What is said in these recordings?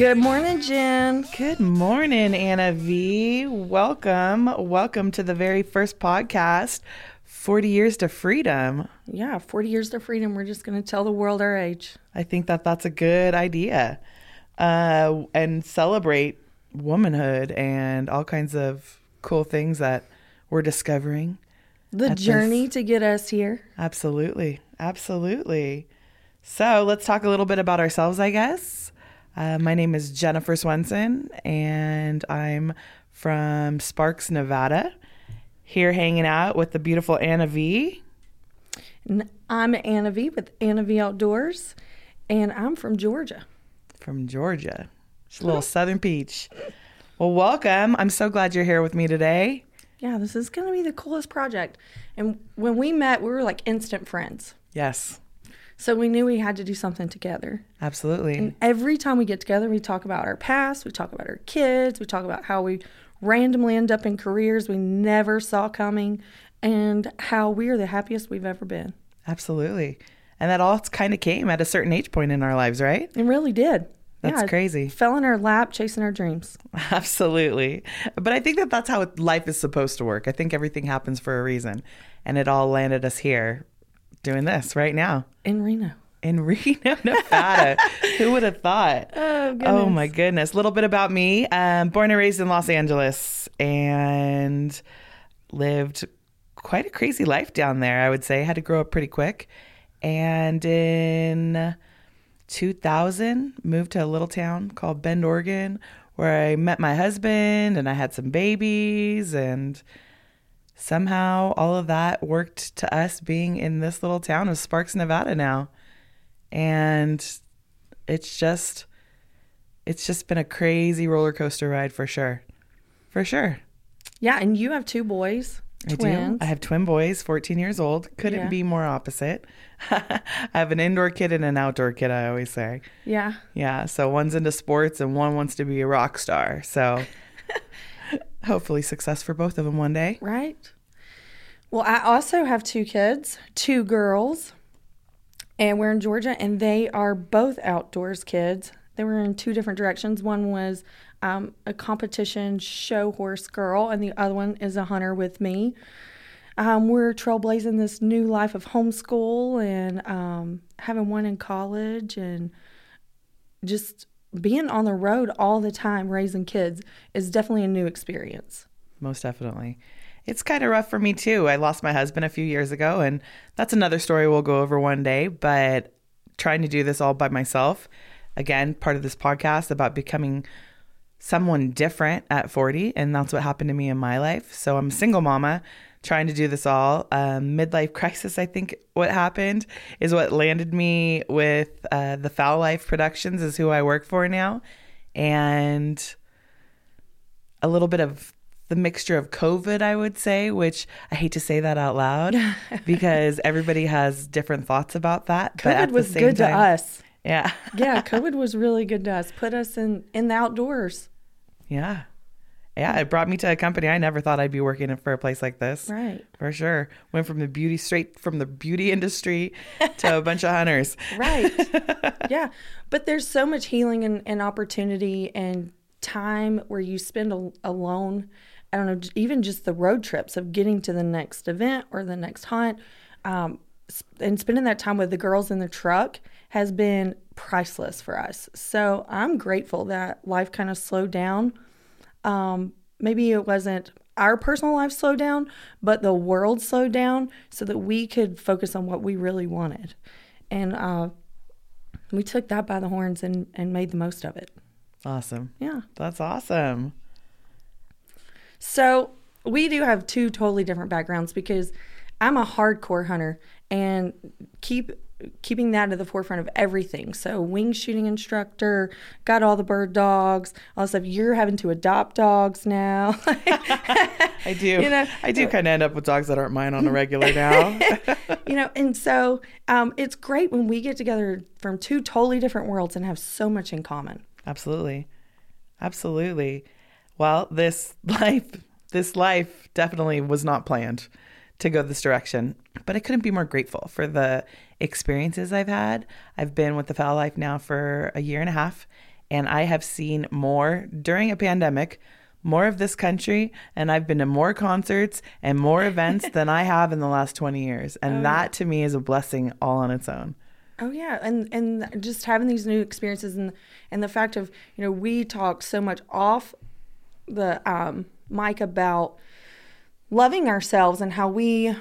Good morning, Jen. Good morning, Anna V. Welcome. Welcome to the very first podcast, 40 Years to Freedom. Yeah, 40 years to freedom. We're just going to tell the world our age. I think that that's a good idea. Uh, and celebrate womanhood and all kinds of cool things that we're discovering. The journey this- to get us here. Absolutely. Absolutely. So let's talk a little bit about ourselves, I guess. Uh, my name is Jennifer Swenson, and I'm from Sparks, Nevada. Here hanging out with the beautiful Anna V. And I'm Anna V with Anna V Outdoors, and I'm from Georgia. from Georgia. She's a little Southern Peach. Well, welcome. I'm so glad you're here with me today. Yeah, this is going to be the coolest project. And when we met, we were like instant friends. Yes, So we knew we had to do something together. absolutely. And every time we get together, we talk about our past, we talk about our kids, we talk about how we randomly end up in careers we never saw coming, and how we are the happiest we've ever been. Absolutely. And that all kind of came at a certain age point in our lives, right? It really did. That's Yeah, crazy. Fell in our lap, chasing our dreams. Absolutely. But I think that that's how life is supposed to work. I think everything happens for a reason. And it all landed us here doing this right now In Reno. in Reno, Nevada. Who would have thought? Oh, Oh my goodness. A little bit about me. Um, born and raised in Los Angeles and lived quite a crazy life down there, I would say. Had to grow up pretty quick. And in 2000, moved to a little town called Bend, Oregon, where I met my husband and I had some babies. And somehow all of that worked to us being in this little town of Sparks, Nevada now. And it's just it's just been a crazy roller coaster ride for sure. For sure. Yeah, and you have two boys, I twins. do. I have twin boys, 14 years old. Couldn't Yeah. be more opposite. I have an indoor kid and an outdoor kid, I always say. yeah. Yeah, so one's into sports and one wants to be a rock star. So hopefully success for both of them one day. Right. Well, I also have two kids, two girls, and we're in Georgia, and they are both outdoors kids. They were in two different directions. One was um, a competition show horse girl, and the other one is a hunter with me. Um, we're trailblazing this new life of homeschool and um, having one in college and just being on the road all the time raising kids is definitely a new experience. Most definitely. It's kind of rough for me too. I lost my husband a few years ago, and that's another story we'll go over one day. But trying to do this all by myself, again, part of this podcast about becoming someone different at 40, and that's what happened to me in my life. So I'm a single mama trying to do this all. Um, midlife crisis, I think what happened is what landed me with uh, the Fowl Life Productions, is who I work for now. And a little bit of the mixture of COVID, I would say, which I hate to say that out loud because everybody has different thoughts about that. COVID was good to us. Yeah. Yeah, COVID was really good to us. Put us in in the outdoors. Yeah. Yeah. It brought me to a company I never thought I'd be working for a place like this. Right. For sure. Went from the beauty straight from the beauty industry to a bunch of hunters. Right. yeah. But there's so much healing and, and opportunity and time where you spend al- alone. I don't know, even just the road trips of getting to the next event or the next hunt um, and spending that time with the girls in the truck has been priceless for us. So I'm grateful that life kind of slowed down. Um, maybe it wasn't our personal life slowed down, but the world slowed down so that we could focus on what we really wanted. And uh, we took that by the horns and, and made the most of it. Awesome. Yeah. That's awesome. So we do have two totally different backgrounds because I'm a hardcore hunter and keep keeping that at the forefront of everything. So wing shooting instructor, got all the bird dogs, all this stuff. You're having to adopt dogs now. I do. You know- I do kind of end up with dogs that aren't mine on a regular now. you know, and so um, it's great when we get together from two totally different worlds and have so much in common. Absolutely. Absolutely. Well, this life, this life definitely was not planned to go this direction, but I couldn't be more grateful for the experiences I've had. I've been with the Fowl Life now for a year and a half, And I have seen more during a pandemic, more of this country, and I've been to more concerts and more events than I have in the last 20 years. And Oh, that to me is a blessing all on its own. Oh yeah, and and just having these new experiences and and the fact of you know we talk so much off the um, mic about loving ourselves and how we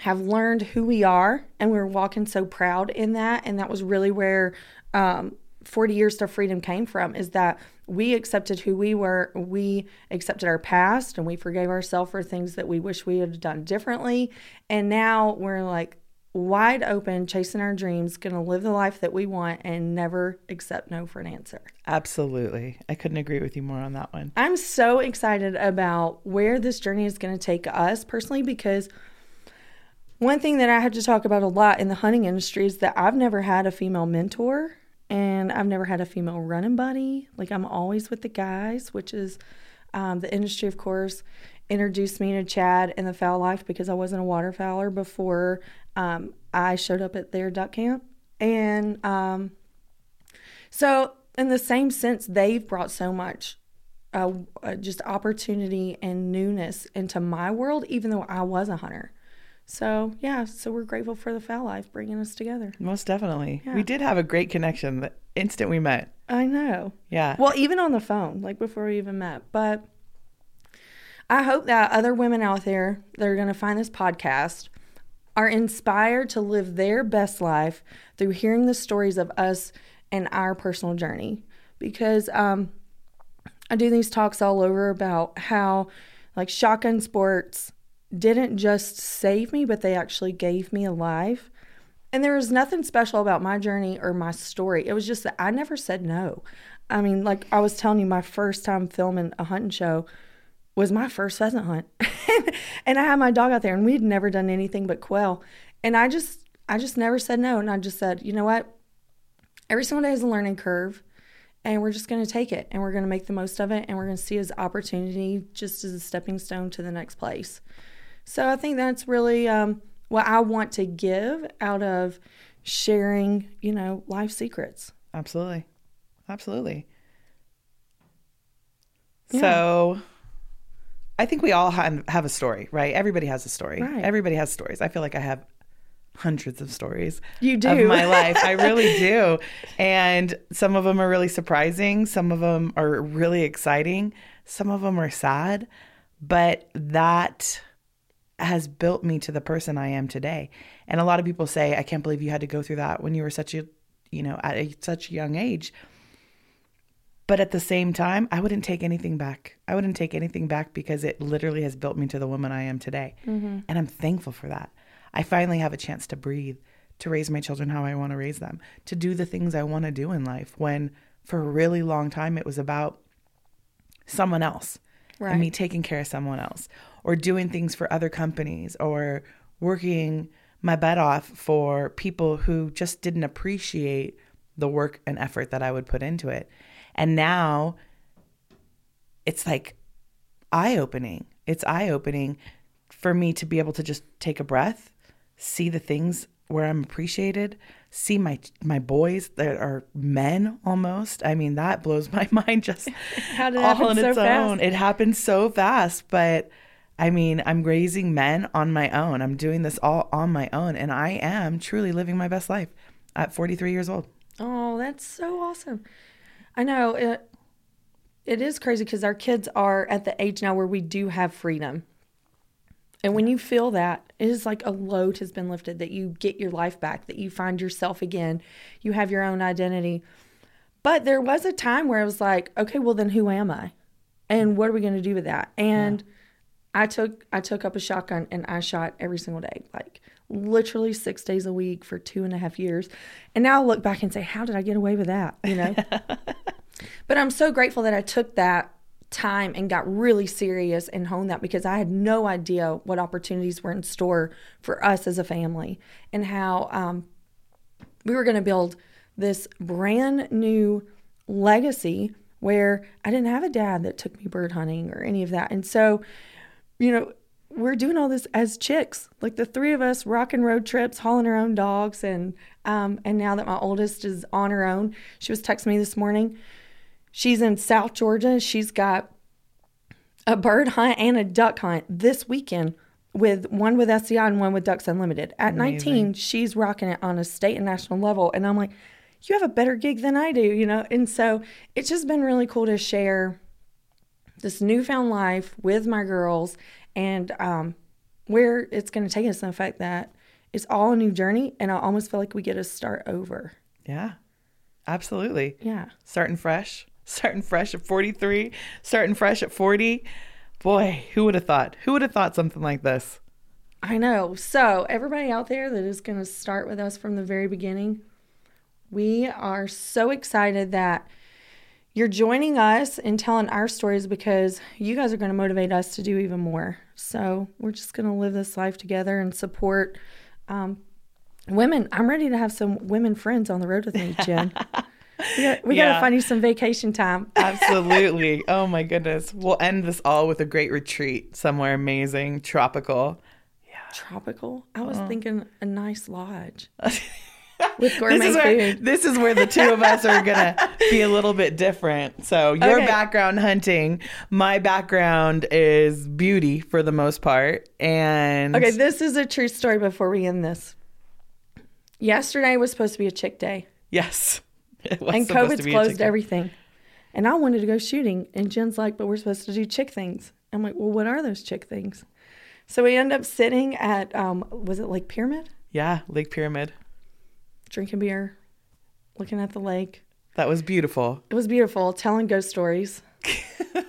have learned who we are and we're walking so proud in that. And that was really where um, 40 years to freedom came from is that we accepted who we were we accepted our past and we forgave ourselves for things that we wish we had done differently. And now we're like wide open chasing our dreams gonna live the life that we want and never accept no for an answer Absolutely. I couldn't agree with you more on that one. I'm so excited about where this journey is going to take us personally because one thing that I had to talk about a lot in the hunting industry is that I've never had a female mentor and I've never had a female running buddy. Like I'm always with the guys, which is um, the industry, of course, introduced me to Chad and the fowl life because I wasn't a waterfowler before um, I showed up at their duck camp. And um, so, in the same sense, they've brought so much uh, uh, just opportunity and newness into my world, even though I was a hunter. So, yeah, so we're grateful for the fowl life bringing us together. Most definitely. Yeah. We did have a great connection the instant we met. I know. Yeah. Well, even on the phone, like before we even met. But I hope that other women out there that are going to find this podcast are inspired to live their best life through hearing the stories of us and our personal journey. Because um, I do these talks all over about how, like, shotgun sports didn't just save me, but they actually gave me a life. And there was nothing special about my journey or my story. It was just that I never said no. I mean, like I was telling you, my first time filming a hunting show was my first pheasant hunt. and I had my dog out there and we'd never done anything but quail. And I just I just never said no. And I just said, you know what? Every single day is a learning curve. And we're just going to take it and we're going to make the most of it. And we're going to see it as opportunity just as a stepping stone to the next place. So I think that's really um, what I want to give out of sharing, you know, life secrets. Absolutely. Absolutely. Yeah. So I think we all ha- um, have a story, right? Everybody has a story. Right. Everybody has stories. I feel like I have hundreds of stories You of do. my life. I really do. And some of them are really surprising, some of them are really exciting, some of them are sad, but that has built me to the person I am today. And a lot of people say, I can't believe you had to go through that when you were such a, you know, at a, such a young age. But at the same time, I wouldn't take anything back. I wouldn't take anything back because it literally has built me to the woman I am today. Mm-hmm. And I'm thankful for that. I finally have a chance to breathe, to raise my children how I want to raise them, to do the things I want to do in life when for a really long time it was about someone else and me taking care of someone else or doing things for other companies or working my butt off for people who just didn't appreciate the work and effort that I would put into it. And now it's like eye opening. It's eye opening for me to be able to just take a breath, see the things where I'm appreciated, see my my boys that are men almost. I mean, that blows my mind just How did all on so its fast? own. It happened so fast, but I mean, I'm raising men on my own. I'm doing this all on my own, and I am truly living my best life at 43 years old. Oh, that's so awesome. I know it it is crazy because our kids are at the age now where we do have freedom. And when you feel that, it is like a load has been lifted that you get your life back, that you find yourself again, you have your own identity. But there was a time where I was like, okay, well then who am I? And what are we going to do with that? And I took I took up a shotgun and I shot every single day, like literally six days a week for two and a half years. And now I look back and say, how did I get away with that? You know. but I'm so grateful that I took that time and got really serious and honed that because I had no idea what opportunities were in store for us as a family and how um, we were going to build this brand new legacy where I didn't have a dad that took me bird hunting or any of that. And so, you know, we're doing all this as chicks, like the three of us rocking road trips, hauling our own dogs, and um, and now that my oldest is on her own, she was texting me this morning. She's in South Georgia. She's got a bird hunt and a duck hunt this weekend with one with SCI and one with Ducks Unlimited. At Amazing. 19, she's rocking it on a state and national level. And I'm like, you have a better gig than I do, you know? And so it's just been really cool to share this newfound life with my girls and um, where it's going to take us and the fact that it's all a new journey. And I almost feel like we get to start over. Yeah, absolutely. Yeah. Starting fresh, starting fresh at 43, starting fresh at 40. Boy, who would have thought? Who would have thought something like this? I know. So, everybody out there that is going to start with us from the very beginning, we are so excited that you're joining us and telling our stories because you guys are going to motivate us to do even more. So, we're just going to live this life together and support um, women. I'm ready to have some women friends on the road with me, Jen. we got, we got Yeah. to find you some vacation time. Absolutely. oh my goodness. We'll end this all with a great retreat somewhere amazing, tropical. Yeah. Tropical. I was thinking a nice lodge with gourmet This is where food. this is where the two of us are gonna be a little bit different. So your Okay. background hunting, my background is beauty for the most part, and Okay, this is a true story before we end this. Yesterday was supposed to be a chick day, yes, it was and COVID's closed everything. And I wanted to go shooting, and Jen's like, "But we're supposed to do chick things." I'm like, "Well, what are those chick things?" So we end up sitting at, um, was it Lake Pyramid, Yeah, Lake Pyramid. Drinking beer, looking at the lake. That was beautiful. It was beautiful, telling ghost stories,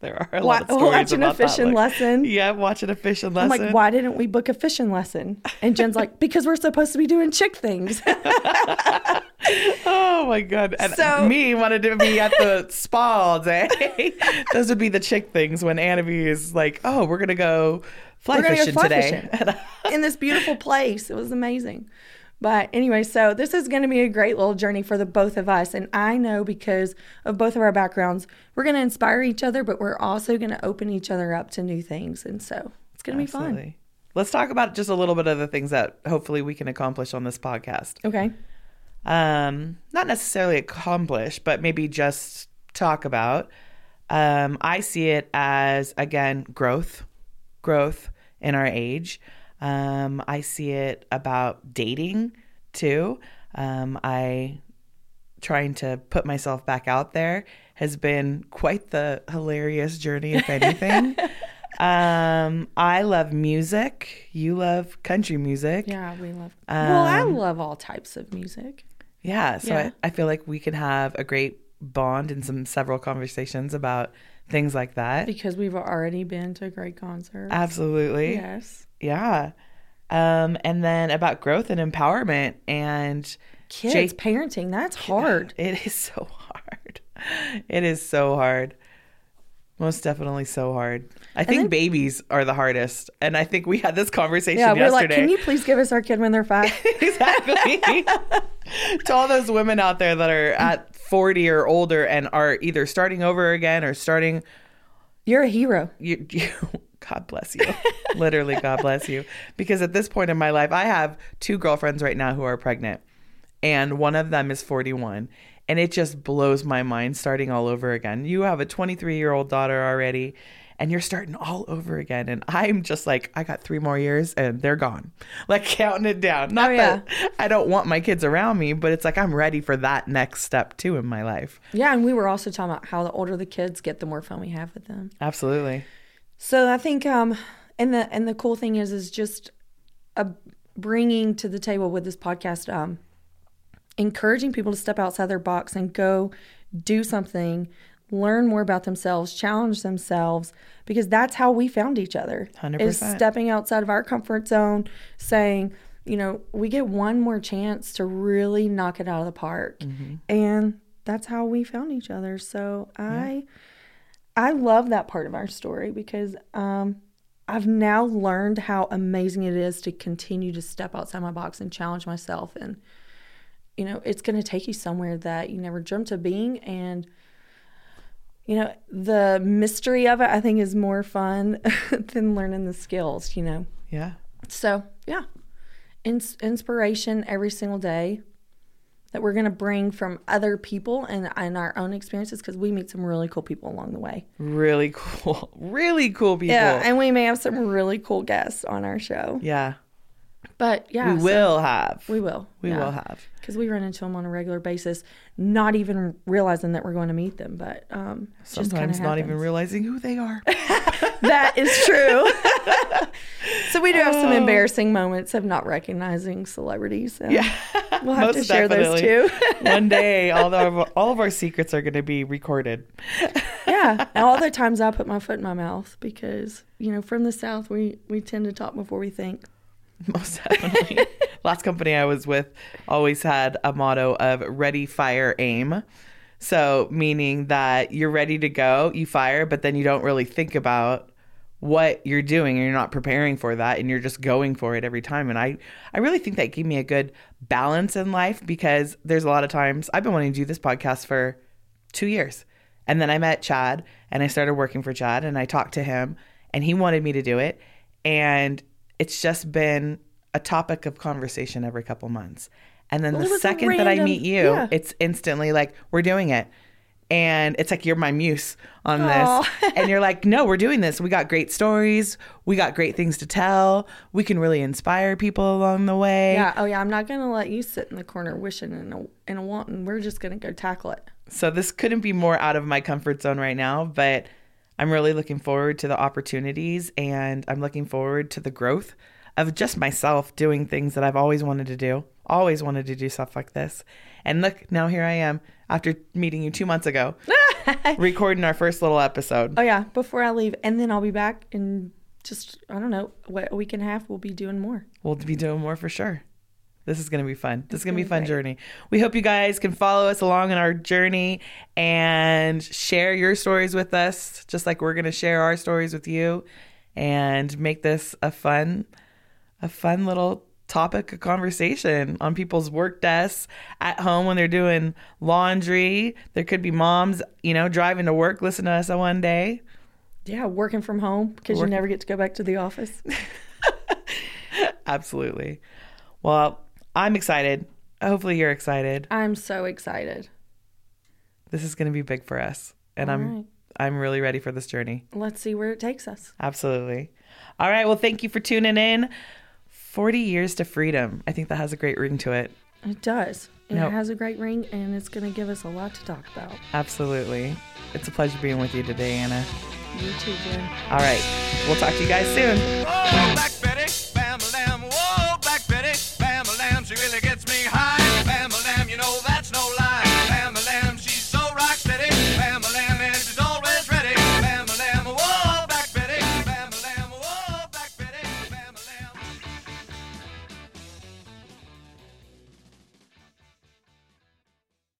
There are a lot of stories watching a about that fishing lake. lesson. Yeah, watching a fishing lesson. I'm like, why didn't we book a fishing lesson? And Jen's like, because we're supposed to be doing chick things. Oh my god! And So- me wanted to be at the spa all day. Those would be the chick things when Annabelle is like, "Oh, we're gonna go fly We're gonna go fishing fly today." fishing in this beautiful place. It was amazing. But anyway, so this is going to be a great little journey for the both of us. And I know because of both of our backgrounds, we're going to inspire each other, but we're also going to open each other up to new things. And so it's going to be fun. Let's talk about just a little bit of the things that hopefully we can accomplish on this podcast. Okay. Um, not necessarily accomplish, but maybe just talk about. Um, I see it as again growth, growth in our age. Um, I see it about dating too. Um, I trying to put myself back out there has been quite the hilarious journey, if anything. um, I love music. You love country music. Yeah, we love. well, I Um, love all types of music. Yeah, so Yeah. I, I feel like we can have a great bond and some several conversations about things like that. Because we've already been to great concerts. Absolutely. yes. Yeah. Um, and then about growth and empowerment and Kids, Jake- parenting, that's hard. it is so hard. It is so hard. Most definitely so hard. I think then- babies are the hardest. And I think we had this conversation Yeah, we're like, yesterday. can you please give us our kid when they're five? exactly. to all those women out there that are at 40 or older and are either starting over again or starting You're a hero. you, you God bless you. Literally God bless you because at this point in my life I have two girlfriends right now who are pregnant and one of them is 41 and it just blows my mind starting all over again. You have a 23-year-old daughter already and you're starting all over again and I'm just like I got 3 more years and they're gone. Like counting it down. Not Oh, yeah. that I don't want my kids around me, but it's like I'm ready for that next step too in my life. Yeah, and we were also talking about how the older the kids get, the more fun we have with them. Absolutely. So I think, um, and the and the cool thing is, is just a bringing to the table with this podcast, um, encouraging people to step outside their box and go do something, learn more about themselves, challenge themselves, because that's how we found each other. Is 100%. stepping outside of our comfort zone, saying, you know, we get one more chance to really knock it out of the park, and that's how we found each other. So I. I love that part of our story because um, I've now learned how amazing it is to continue to step outside my box and challenge myself. And, you know, it's going to take you somewhere that you never dreamt of being. And you know, the mystery of it, I think, is more fun than learning the skills, you know. Yeah. So, yeah, Ins- inspiration every single day that we're going to bring from other people and, and our own experiences because we meet some really cool people along the way. Really cool. Really cool people. Yeah, and we may have some really cool guests on our show. yeah. But yeah, We so will have. We will. We will have. Because we run into them on a regular basis, not even realizing that we're going to meet them. But um, it just kinda Sometimes not even realizing who they are. That is true. so we do have some embarrassing moments of not recognizing celebrities. So Yeah. we'll have to share those too. One day, all of our, all of our secrets are going to be recorded. yeah. And all the times I put my foot in my mouth because, you know, from the South, we, we tend to talk before we think. Most definitely. Last company I was with always had a motto of ready, fire, aim. So, meaning that you're ready to go, you fire, but then you don't really think about what you're doing and you're not preparing for that and you're just going for it every time. And I, I really think that gave me a good balance in life because there's a lot of times I've been wanting to do this podcast for two years. And then I met Chad and I started working for Chad and I talked to him and he wanted me to do it. And it's just been a topic of conversation every couple months. And then Well, the second that I meet you, yeah. it's instantly like, we're doing it. And it's like you're my muse on Aw. this. and you're like, no, we're doing this. We got great stories. We got great things to tell. We can really inspire people along the way. Yeah. Oh, yeah. I'm not going to let you sit in the corner wishing and and wanting. We're just going to go tackle it. So this couldn't be more out of my comfort zone right now, but I'm really looking forward to the opportunities and I'm looking forward to the growth of just myself doing things that I've always wanted to do. Always wanted to do stuff like this. And look, now here I am after meeting you 2 months ago, recording our first little episode. Oh, yeah. Before I leave. And then I'll be back in just, I don't know, what, a week and a half, we'll be doing more. We'll be doing more for sure. This is going to be fun. This is going to be a fun be journey. We hope you guys can follow us along in our journey and share your stories with us, just like we're going to share our stories with you and make this a fun, a fun little topic of conversation on people's work desks at home when they're doing laundry. There could be moms, you know, driving to work, listen to us one day. Yeah. Working from home because you never get to go back to the office. Absolutely. Well, I'm excited. Hopefully you're excited. I'm so excited. This is going to be big for us, and All I'm right. I'm really ready for this journey. Let's see where it takes us. Absolutely. All right. Well, thank you for tuning in. Forty years to freedom. I think that has a great ring to it. It does. And No. it has a great ring, and it's going to give us a lot to talk about. Absolutely. It's a pleasure being with you today, Anna. You too, Jen. All right. We'll talk to you guys soon. Oh, back